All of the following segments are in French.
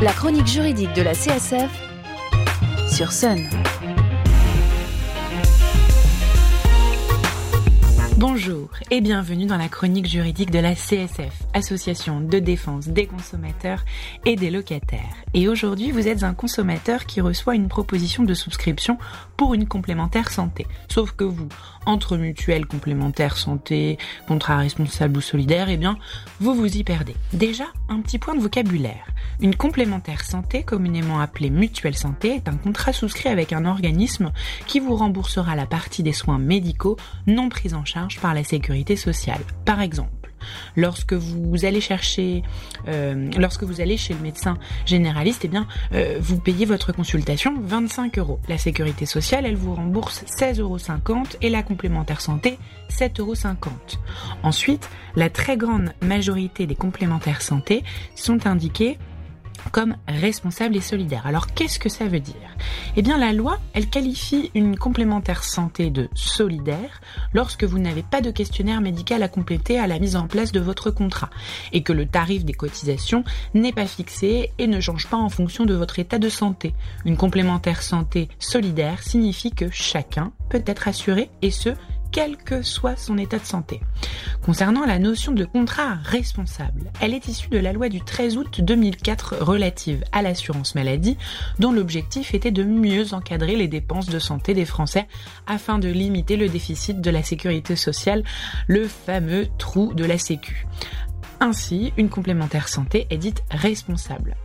La chronique juridique de la CSF sur Sun. Bonjour et bienvenue dans la chronique juridique de la CSF, Association de défense des consommateurs et des locataires. Et aujourd'hui, vous êtes un consommateur qui reçoit une proposition de souscription pour une complémentaire santé. Sauf que vous, entre mutuelles complémentaires santé, contrat responsable ou solidaire, eh bien, vous vous y perdez. Déjà, un petit point de vocabulaire. Une complémentaire santé, communément appelée mutuelle santé, est un contrat souscrit avec un organisme qui vous remboursera la partie des soins médicaux non pris en charge par la sécurité sociale. Par exemple, lorsque vous allez chercher, euh, lorsque vous allez chez le médecin généraliste, eh bien, euh, vous payez votre consultation 25 euros. La sécurité sociale, elle vous rembourse 16,50 euros et la complémentaire santé 7,50 euros. Ensuite, la très grande majorité des complémentaires santé sont indiquées comme responsable et solidaire. Alors qu'est-ce que ça veut dire? Eh bien la loi, elle qualifie une complémentaire santé de solidaire lorsque vous n'avez pas de questionnaire médical à compléter à la mise en place de votre contrat et que le tarif des cotisations n'est pas fixé et ne change pas en fonction de votre état de santé. Une complémentaire santé solidaire signifie que chacun peut être assuré et ce quel que soit son état de santé. Concernant la notion de contrat responsable, elle est issue de la loi du 13 août 2004 relative à l'assurance maladie, dont l'objectif était de mieux encadrer les dépenses de santé des Français afin de limiter le déficit de la sécurité sociale, le fameux trou de la Sécu. Ainsi, une complémentaire santé est dite responsable.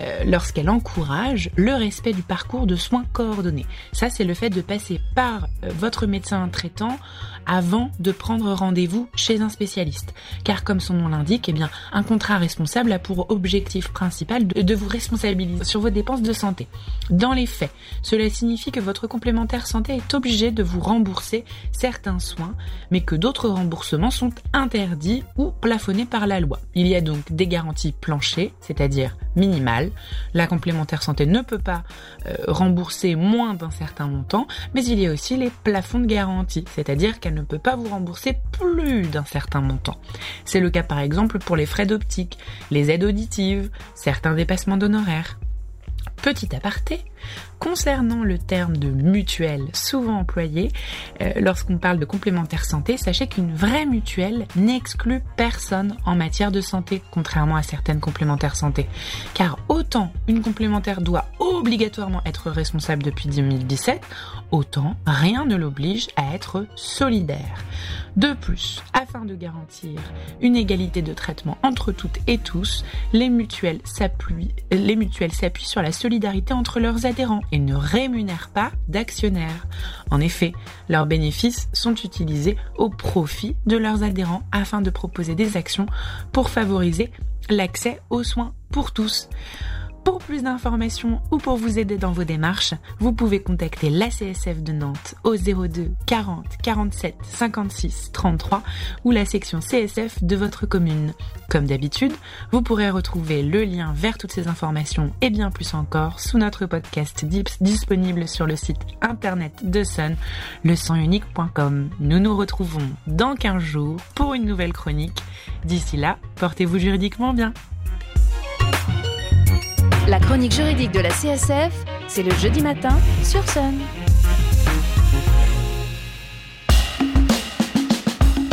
Euh, lorsqu'elle encourage le respect du parcours de soins coordonnés. Ça, c'est le fait de passer par euh, votre médecin traitant avant de prendre rendez-vous chez un spécialiste. Car comme son nom l'indique, eh bien, un contrat responsable a pour objectif principal de, de vous responsabiliser sur vos dépenses de santé. Dans les faits, cela signifie que votre complémentaire santé est obligé de vous rembourser certains soins, mais que d'autres remboursements sont interdits ou plafonnés par la loi. Il y a donc des garanties planchées, c'est-à-dire minimales. La complémentaire santé ne peut pas euh, rembourser moins d'un certain montant, mais il y a aussi les plafonds de garantie, c'est-à-dire qu'elle ne peut pas vous rembourser plus d'un certain montant. C'est le cas par exemple pour les frais d'optique, les aides auditives, certains dépassements d'honoraires. Petit aparté, concernant le terme de mutuelle souvent employé, euh, lorsqu'on parle de complémentaire santé, sachez qu'une vraie mutuelle n'exclut personne en matière de santé, contrairement à certaines complémentaires santé. Car autant une complémentaire doit obligatoirement être responsable depuis 2017, autant rien ne l'oblige à être solidaire. De plus, afin de garantir une égalité de traitement entre toutes et tous, les mutuelles s'appuient, les mutuelles s'appuient sur la solidarité entre leurs adhérents et ne rémunèrent pas d'actionnaires. En effet, leurs bénéfices sont utilisés au profit de leurs adhérents afin de proposer des actions pour favoriser l'accès aux soins pour tous. Pour plus d'informations ou pour vous aider dans vos démarches, vous pouvez contacter l'ACSF de Nantes au 02 40 47 56 33 ou la section CSF de votre commune. Comme d'habitude, vous pourrez retrouver le lien vers toutes ces informations et bien plus encore sous notre podcast DIPS disponible sur le site internet de Sun, leçonunique.com. Nous nous retrouvons dans 15 jours pour une nouvelle chronique. D'ici là, portez-vous juridiquement bien. La chronique juridique de la CSF, c'est le jeudi matin sur Sun.